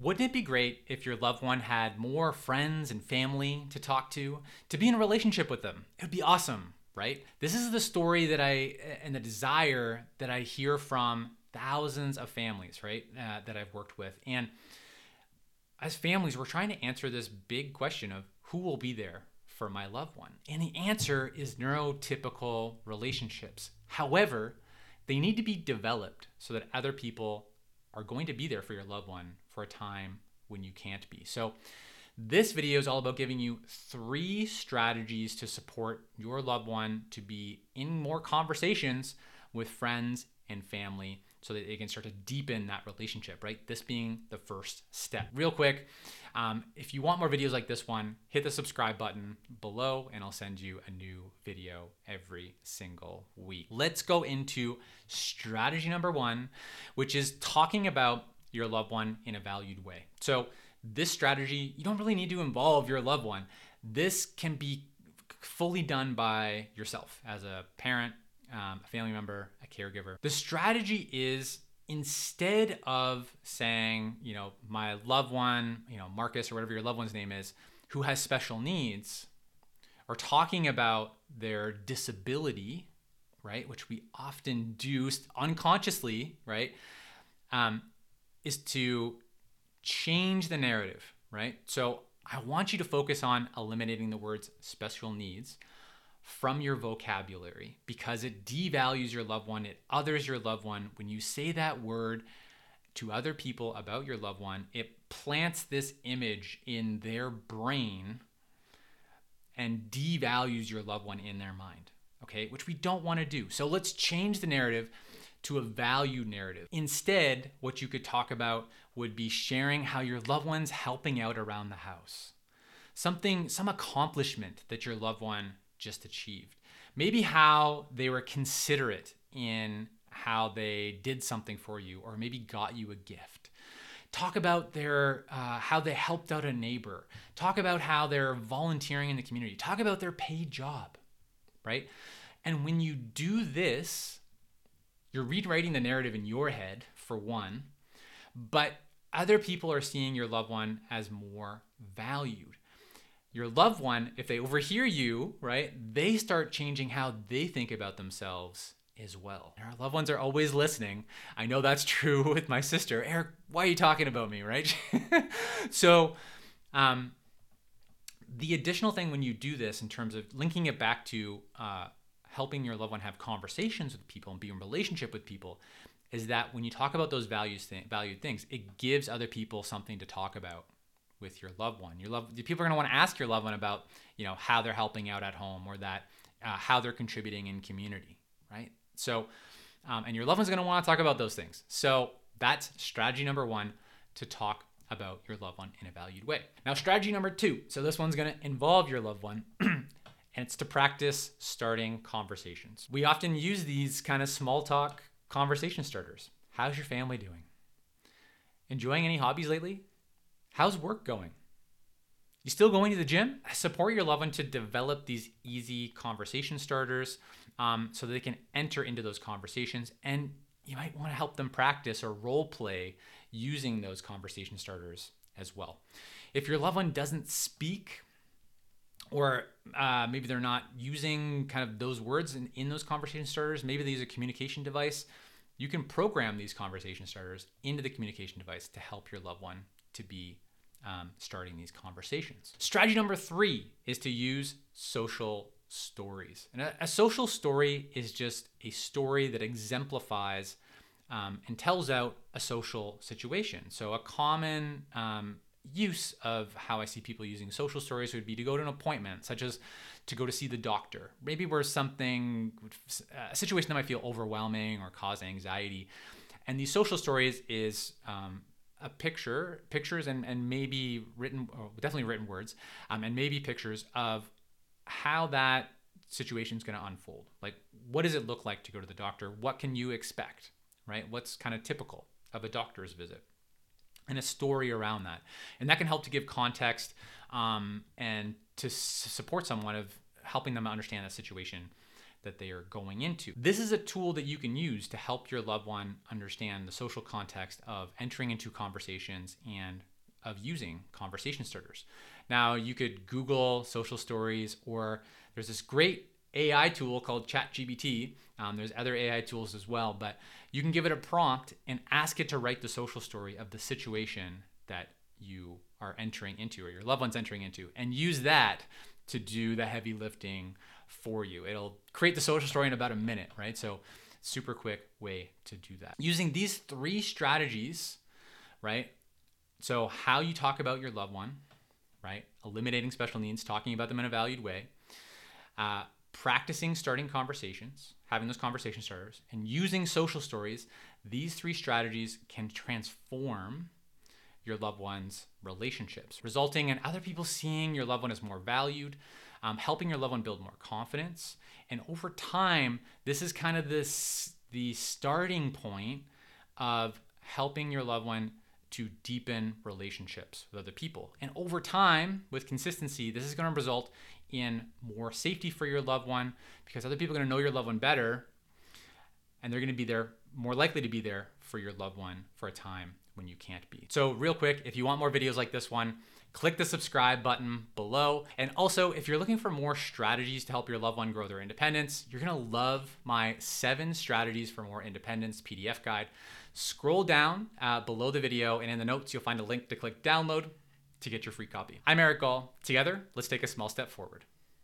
Wouldn't it be great if your loved one had more friends and family to talk to, to be in a relationship with them? It would be awesome, right? This is the story that I and the desire that I hear from thousands of families, right, uh, that I've worked with. And as families, we're trying to answer this big question of who will be there for my loved one. And the answer is neurotypical relationships. However, they need to be developed so that other people are going to be there for your loved one for a time when you can't be. So, this video is all about giving you three strategies to support your loved one to be in more conversations with friends and family so that they can start to deepen that relationship, right? This being the first step. Real quick, um, if you want more videos like this one, hit the subscribe button below and I'll send you a new video every single week. Let's go into strategy number one, which is talking about your loved one in a valued way. So, this strategy, you don't really need to involve your loved one. This can be fully done by yourself as a parent, um, a family member, a caregiver. The strategy is instead of saying, you know, my loved one, you know, Marcus or whatever your loved one's name is, who has special needs, or talking about their disability, right, which we often do unconsciously, right, um, is to change the narrative, right? So I want you to focus on eliminating the words special needs from your vocabulary because it devalues your loved one, it others your loved one. When you say that word to other people about your loved one, it plants this image in their brain and devalues your loved one in their mind, okay? Which we don't want to do. So let's change the narrative to a value narrative. Instead, what you could talk about would be sharing how your loved one's helping out around the house. Something, some accomplishment that your loved one just achieved. Maybe how they were considerate in how they did something for you or maybe got you a gift. Talk about their uh, how they helped out a neighbor. Talk about how they're volunteering in the community. Talk about their paid job, right? And when you do this, you're rewriting the narrative in your head for one, but other people are seeing your loved one as more valued your loved one, if they overhear you, right, they start changing how they think about themselves as well. Our loved ones are always listening. I know that's true with my sister. Eric, why are you talking about me, right? so, um, the additional thing when you do this, in terms of linking it back to uh, helping your loved one have conversations with people and be in relationship with people, is that when you talk about those values, th- valued things, it gives other people something to talk about with your loved one. Your love people are going to want to ask your loved one about you know how they're helping out at home or that uh, how they're contributing in community, right? So, um, and your loved one's going to want to talk about those things. So that's strategy number one to talk about your loved one in a valued way. Now, strategy number two. So this one's going to involve your loved one. and it's to practice starting conversations. We often use these kind of small talk conversation starters. How's your family doing? Enjoying any hobbies lately? How's work going? You still going to the gym? Support your loved one to develop these easy conversation starters um, so they can enter into those conversations. And you might want to help them practice or role play using those conversation starters as well. If your loved one doesn't speak, or uh, maybe they're not using kind of those words in, in those conversation starters, maybe they use a communication device, you can program these conversation starters into the communication device to help your loved one to be um, starting these conversations. Strategy number three is to use social stories. And a, a social story is just a story that exemplifies um, and tells out a social situation. So, a common um, use of how I see people using social stories would be to go to an appointment, such as to go to see the doctor. Maybe where something, a situation that might feel overwhelming or cause anxiety. And these social stories is um, a picture, pictures and, and maybe written, definitely written words, um, and maybe pictures of how that situation is going to unfold. Like, what does it look like to go to the doctor? What can you expect, right? What's kind of typical of a doctor's visit? And a story around that. And that can help to give context um, and to s- support someone of helping them understand the situation that they are going into. This is a tool that you can use to help your loved one understand the social context of entering into conversations and of using conversation starters. Now, you could Google social stories, or there's this great AI tool called ChatGPT. Um, there's other AI tools as well, but you can give it a prompt and ask it to write the social story of the situation that you are entering into or your loved one's entering into, and use that to do the heavy lifting for you. It'll create the social story in about a minute, right? So, super quick way to do that. Using these three strategies, right? So, how you talk about your loved one, right? Eliminating special needs, talking about them in a valued way, uh, practicing starting conversations, having those conversation starters, and using social stories. These three strategies can transform your loved one's relationships, resulting in other people seeing your loved one as more valued, um, helping your loved one build more confidence. And over time, this is kind of this the starting point of helping your loved one to deepen relationships with other people. And over time, with consistency, this is going to result in more safety for your loved one because other people are going to know your loved one better and they're going to be there more likely to be there for your loved one for a time when you can't be. So, real quick, if you want more videos like this one, click the subscribe button below. And also, if you're looking for more strategies to help your loved one grow their independence, you're gonna love my seven strategies for more independence PDF guide. Scroll down uh, below the video, and in the notes, you'll find a link to click download to get your free copy. I'm Eric Goll. Together, let's take a small step forward.